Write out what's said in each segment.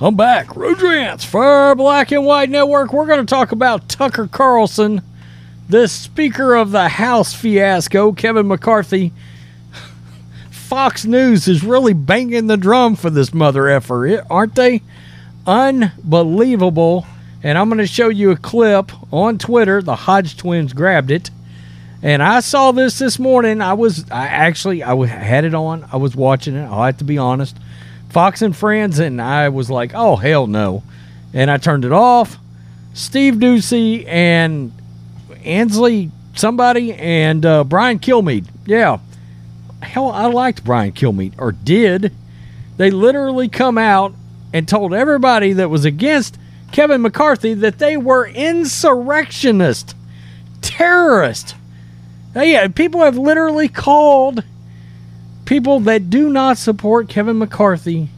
I'm back. Rudrance for Black and White Network. We're going to talk about Tucker Carlson, the Speaker of the House fiasco, Kevin McCarthy. Fox News is really banging the drum for this mother effer, aren't they? Unbelievable. And I'm going to show you a clip on Twitter. The Hodge twins grabbed it. And I saw this this morning. I was, I actually, I had it on. I was watching it. I'll have to be honest. Fox and Friends, and I was like, oh, hell no. And I turned it off. Steve Doocy and Ainsley, somebody, and uh, Brian Kilmeade. Yeah. Hell, I liked Brian Kilmeade, or did. They literally come out and told everybody that was against Kevin McCarthy that they were insurrectionists, terrorists. Yeah, people have literally called people that do not support Kevin McCarthy,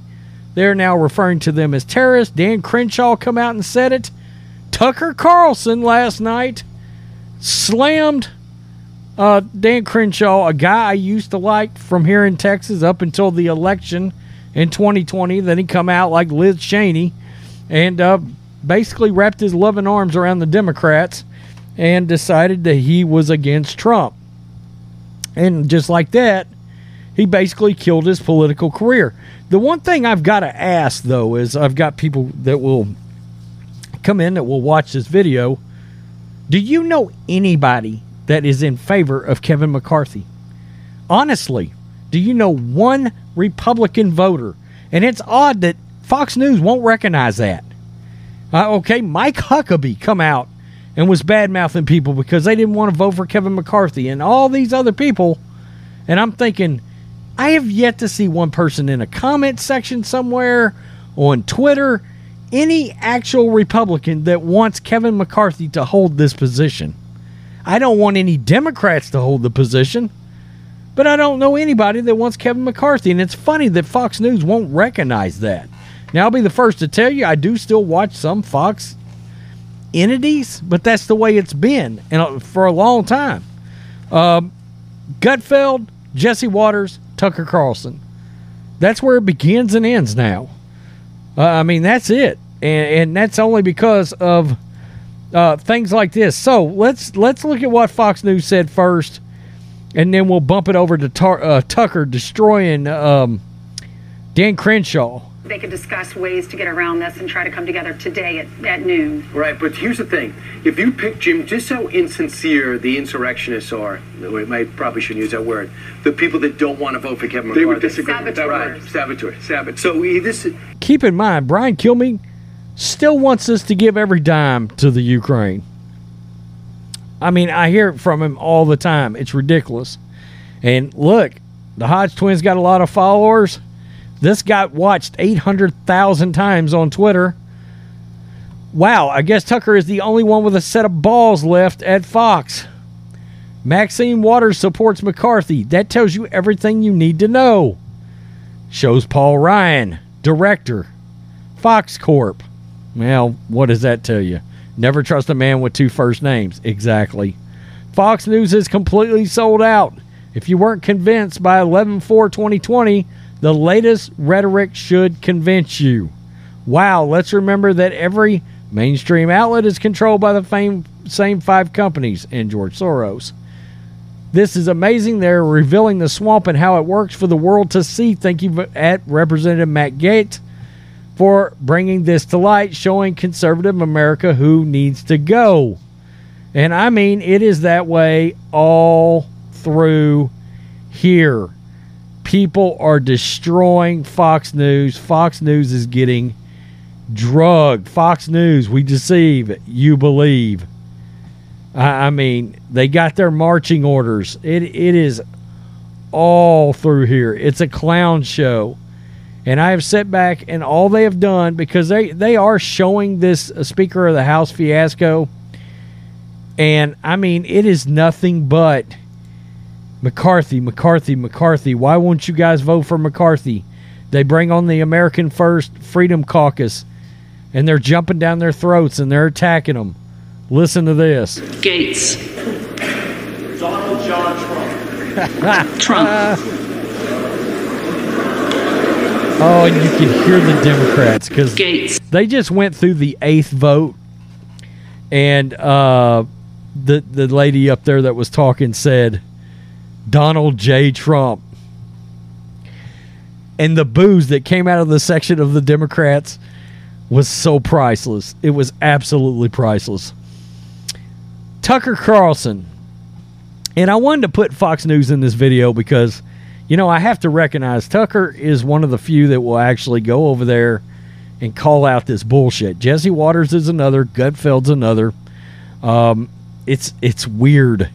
they're now referring to them as terrorists. Dan Crenshaw come out and said it. Tucker Carlson last night slammed uh, Dan Crenshaw, a guy I used to like from here in Texas up until the election in 2020. Then he come out like Liz Cheney and uh, basically wrapped his loving arms around the Democrats and decided that he was against Trump. And just like that, he basically killed his political career. The one thing I've got to ask, though, is I've got people that will come in that will watch this video. Do you know anybody that is in favor of Kevin McCarthy? Honestly, do you know one Republican voter? And it's odd that Fox News won't recognize that. Uh, okay, Mike Huckabee come out and was bad mouthing people because they didn't want to vote for Kevin McCarthy and all these other people. And I'm thinking, I have yet to see one person in a comment section somewhere on Twitter, any actual Republican that wants Kevin McCarthy to hold this position. I don't want any Democrats to hold the position, but I don't know anybody that wants Kevin McCarthy. And it's funny that Fox News won't recognize that. Now, I'll be the first to tell you, I do still watch some Fox entities, but that's the way it's been and for a long time. Um, Gutfeld, Jesse Watters, Tucker Carlson. That's where it begins and ends now. Uh, I mean, that's it, and, and that's only because of uh, things like this. So let's let's look at what Fox News said first, and then we'll bump it over to tar- uh, Tucker destroying um, Dan Crenshaw. They could discuss ways to get around this and try to come together today at, at noon. Right, but here's the thing. If you pick Jim, just so insincere the insurrectionists are, I probably shouldn't use that word, the people that don't want to vote for Kevin McCarthy. They would disagree with that Right, Saboteurs. saboteur, saboteur. So he, this, Keep in mind, Brian Kilmeade still wants us to give every dime to the Ukraine. I mean, I hear it from him all the time. It's ridiculous. And look, the Hodge twins got a lot of followers. This got watched 800,000 times on Twitter. Wow, I guess Tucker is the only one with a set of balls left at Fox. Maxine Waters supports McCarthy. That tells you everything you need to know. Shows Paul Ryan, director, Fox Corp. Well, what does that tell you? Never trust a man with two first names. Exactly. Fox News is completely sold out. If you weren't convinced by 11 4 2020, the latest rhetoric should convince you. Wow, let's remember that every mainstream outlet is controlled by the same five companies and George Soros. This is amazing. They're revealing the swamp and how it works for the world to see. Thank you at Representative Matt Gaetz for bringing this to light, showing conservative America who needs to go. And I mean, it is that way all through here. People are destroying Fox News. Fox News is getting drugged. Fox News, we deceive, you believe. I, I mean, they got their marching orders. It it is all through here. It's a clown show. And I have sat back and all they have done because they, they are showing this uh, Speaker of the House fiasco. And I mean, it is nothing but McCarthy, McCarthy, McCarthy. Why won't you guys vote for McCarthy? They bring on the American First Freedom Caucus and they're jumping down their throats and they're attacking them. Listen to this. Gaetz. Donald John Trump. Trump. Oh, and you can hear the Democrats because Gaetz. they just went through the eighth vote, and uh, the the lady up there that was talking said Donald J. Trump, and the boos that came out of the section of the Democrats was so priceless. It was absolutely priceless. Tucker Carlson, and I wanted to put Fox News in this video because you know, I have to recognize Tucker is one of the few that will actually go over there and call out this bullshit. Jesse Watters is another. Gutfeld's another. Um, it's it's weird.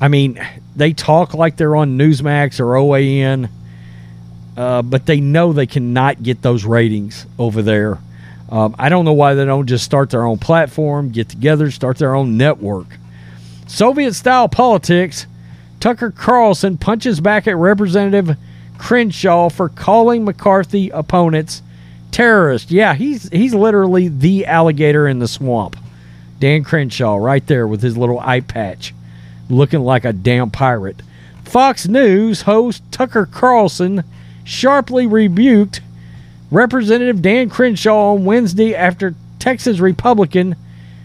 I mean, they talk like they're on Newsmax or OAN, uh, but they know they cannot get those ratings over there. Um, I don't know why they don't just start their own platform, get together, start their own network. Soviet style politics Tucker Carlson punches back at Representative Crenshaw for calling McCarthy opponents terrorists. Yeah, he's he's literally the alligator in the swamp. Dan Crenshaw right there with his little eye patch, looking like a damn pirate. Fox News host Tucker Carlson sharply rebuked Representative Dan Crenshaw on Wednesday after Texas Republican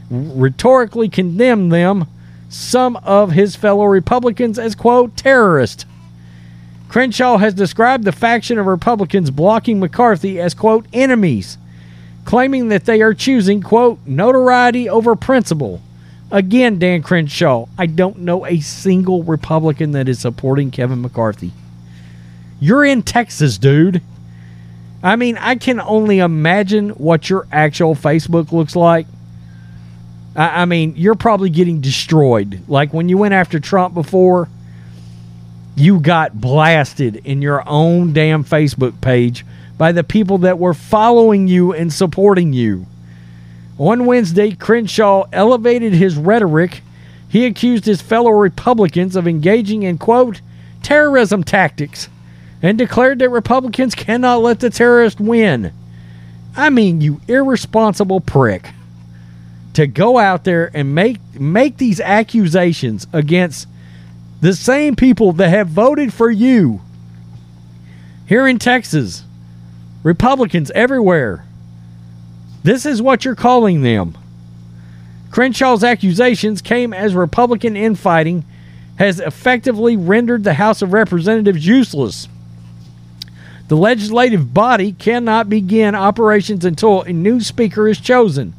rhetorically condemned them some of his fellow Republicans as, quote, terrorist. Crenshaw has described the faction of Republicans blocking McCarthy as, quote, enemies, claiming that they are choosing, quote, notoriety over principle. Again, Dan Crenshaw, I don't know a single Republican that is supporting Kevin McCarthy. You're in Texas, dude. I mean, I can only imagine what your actual Facebook looks like. I, I mean, you're probably getting destroyed. Like when you went after Trump before, you got blasted in your own damn Facebook page by the people that were following you and supporting you. On Wednesday, Crenshaw elevated his rhetoric. He accused his fellow Republicans of engaging in, quote, terrorism tactics and declared that Republicans cannot let the terrorists win. I mean, you irresponsible prick to go out there and make make these accusations against the same people that have voted for you here in Texas, Republicans everywhere. This is what you're calling them. Crenshaw's accusations came as Republican infighting has effectively rendered the House of Representatives useless. The legislative body cannot begin operations until a new speaker is chosen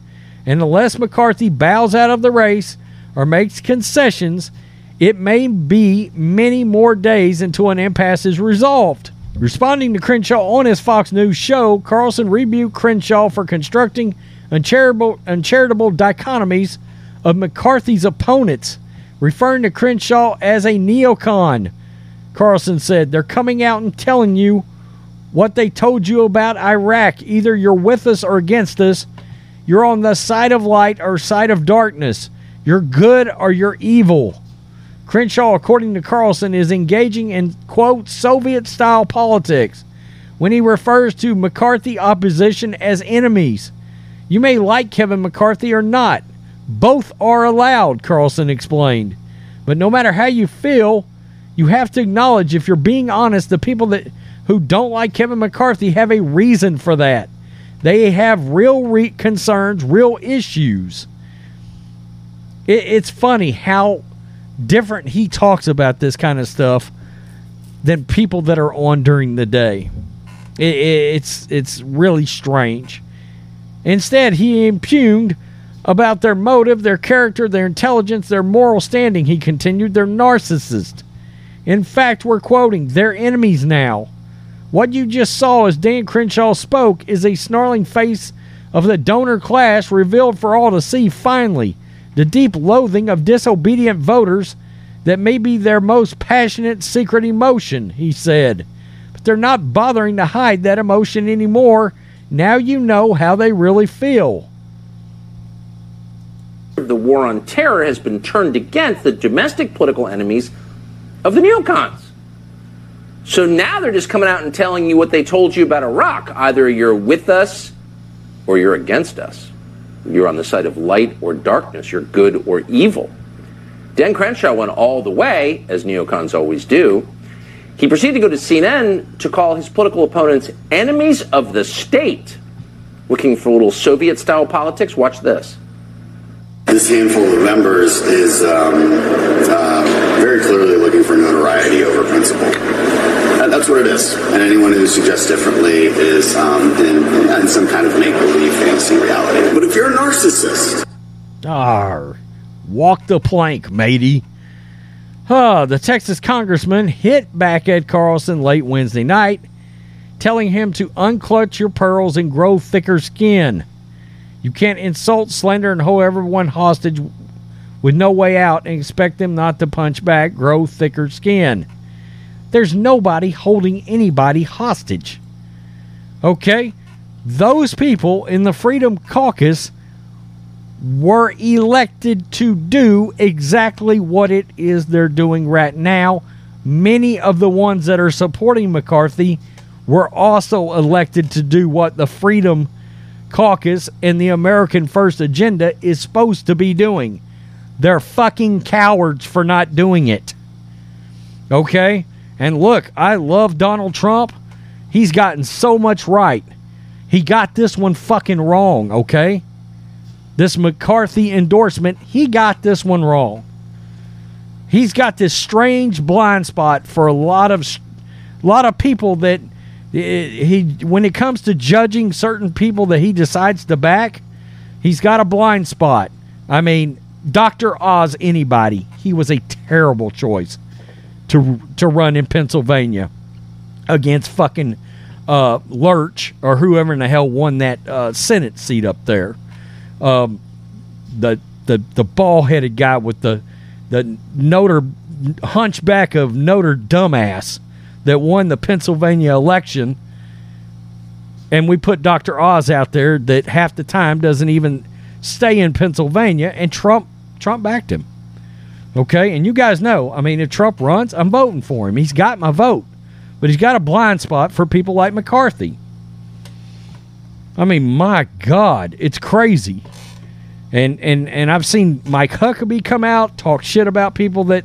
and unless McCarthy bows out of the race or makes concessions, it may be many more days until an impasse is resolved. Responding to Crenshaw on his Fox News show, Carlson rebuked Crenshaw for constructing uncharitable, uncharitable dichotomies of McCarthy's opponents, referring to Crenshaw as a neocon. Carlson said, They're coming out and telling you what they told you about Iraq. Either you're with us or against us. You're on the side of light or side of darkness. You're good or you're evil. Crenshaw, according to Carlson, is engaging in, quote, Soviet style politics when he refers to McCarthy opposition as enemies. You may like Kevin McCarthy or not. Both are allowed, Carlson explained. But no matter how you feel, you have to acknowledge if you're being honest, the people that who don't like Kevin McCarthy have a reason for that. They have real re- concerns, real issues. It, it's funny how different he talks about this kind of stuff than people that are on during the day. It, it, it's it's really strange. Instead, he impugned about their motive, their character, their intelligence, their moral standing. He continued, they're narcissists. In fact, we're quoting, they're enemies now. What you just saw as Dan Crenshaw spoke is a snarling face of the donor class revealed for all to see finally. The deep loathing of disobedient voters that may be their most passionate secret emotion, he said. But they're not bothering to hide that emotion anymore. Now you know how they really feel. The war on terror has been turned against the domestic political enemies of the neocons. So now they're just coming out and telling you what they told you about Iraq. Either you're with us or you're against us. You're on the side of light or darkness. You're good or evil. Dan Crenshaw went all the way, as neocons always do. He proceeded to go to CNN to call his political opponents enemies of the state. Looking for a little Soviet style politics? Watch this. This handful of members is um, uh, very clearly looking for notoriety over principle. And that's what it is. And anyone who suggests differently is um, in, in some kind of make believe fantasy reality. But if you're a narcissist, Arr, walk the plank, matey. Huh, the Texas congressman hit back at Carlson late Wednesday night, telling him to unclutch your pearls and grow thicker skin. You can't insult, slander, and hold everyone hostage with no way out and expect them not to punch back, grow thicker skin. There's nobody holding anybody hostage. Okay? Those people in the Freedom Caucus were elected to do exactly what it is they're doing right now. Many of the ones that are supporting McCarthy were also elected to do what the Freedom Caucus and the American First Agenda is supposed to be doing. They're fucking cowards for not doing it. Okay? And look, I love Donald Trump. He's gotten so much right. He got this one fucking wrong, okay? This McCarthy endorsement, he got this one wrong. He's got this strange blind spot for a lot of a lot of people that he when it comes to judging certain people that he decides to back, he's got a blind spot. I mean, Dr. Oz anybody, he was a terrible choice to to run in Pennsylvania against fucking uh, Lurch or whoever in the hell won that uh, Senate seat up there. Um, the the the ball headed guy with the the Notre hunchback of Notre dumbass that won the Pennsylvania election. And we put Dr. Oz out there that half the time doesn't even stay in Pennsylvania, and Trump Trump backed him. Okay, and you guys know, I mean, if Trump runs, I'm voting for him. He's got my vote, but he's got a blind spot for people like McCarthy. I mean, my God, it's crazy. And and and I've seen Mike Huckabee come out talk shit about people that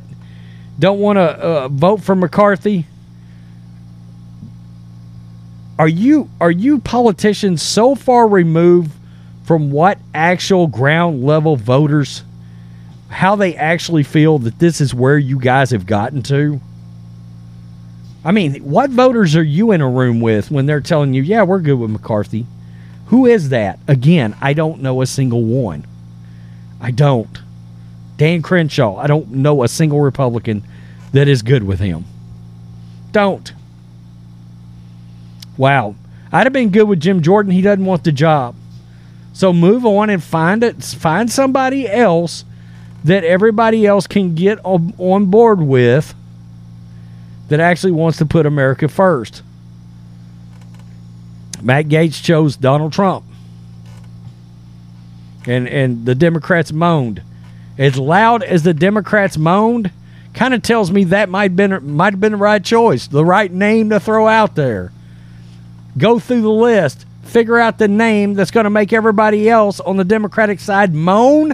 don't want to uh, vote for McCarthy. Are you are you politicians so far removed from what actual ground level voters how they actually feel that this is where you guys have gotten to? I mean, what voters are you in a room with when they're telling you, "Yeah, we're good with McCarthy"? Who is that? Again, I don't know a single one. I don't. Dan Crenshaw, I don't know a single Republican that is good with him. Don't. Wow. I'd have been good with Jim Jordan. He doesn't want the job. So move on and find it. Find somebody else that everybody else can get on, board with that actually wants to put America first. Matt Gaetz chose Donald Trump. And and the Democrats moaned. As loud as the Democrats moaned, kind of tells me that might been might have been the right choice, the right name to throw out there. Go through the list, figure out the name that's going to make everybody else on the Democratic side moan,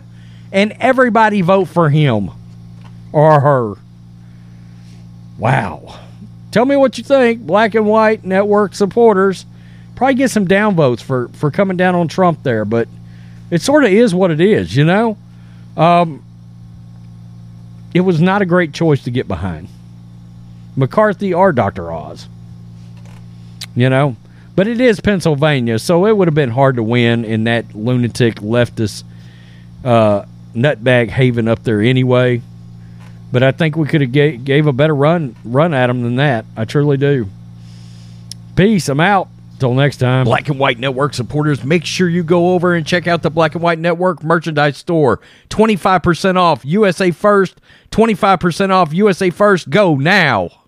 and everybody vote for him or her. Wow. Tell me what you think, black and white network supporters. Probably get some downvotes for for coming down on Trump there, but it sort of is what it is, you know. Um, it was not a great choice to get behind, McCarthy or Dr. Oz. You know, but it is Pennsylvania, so it would have been hard to win in that lunatic leftist uh, nutbag haven up there anyway. But I think we could have gave, a better run run at them than that. I truly do. Peace. I'm out. Until next time, Black and White Network supporters, make sure you go over and check out the Black and White Network merchandise store. 25% off USA First, 25% off USA First. Go now.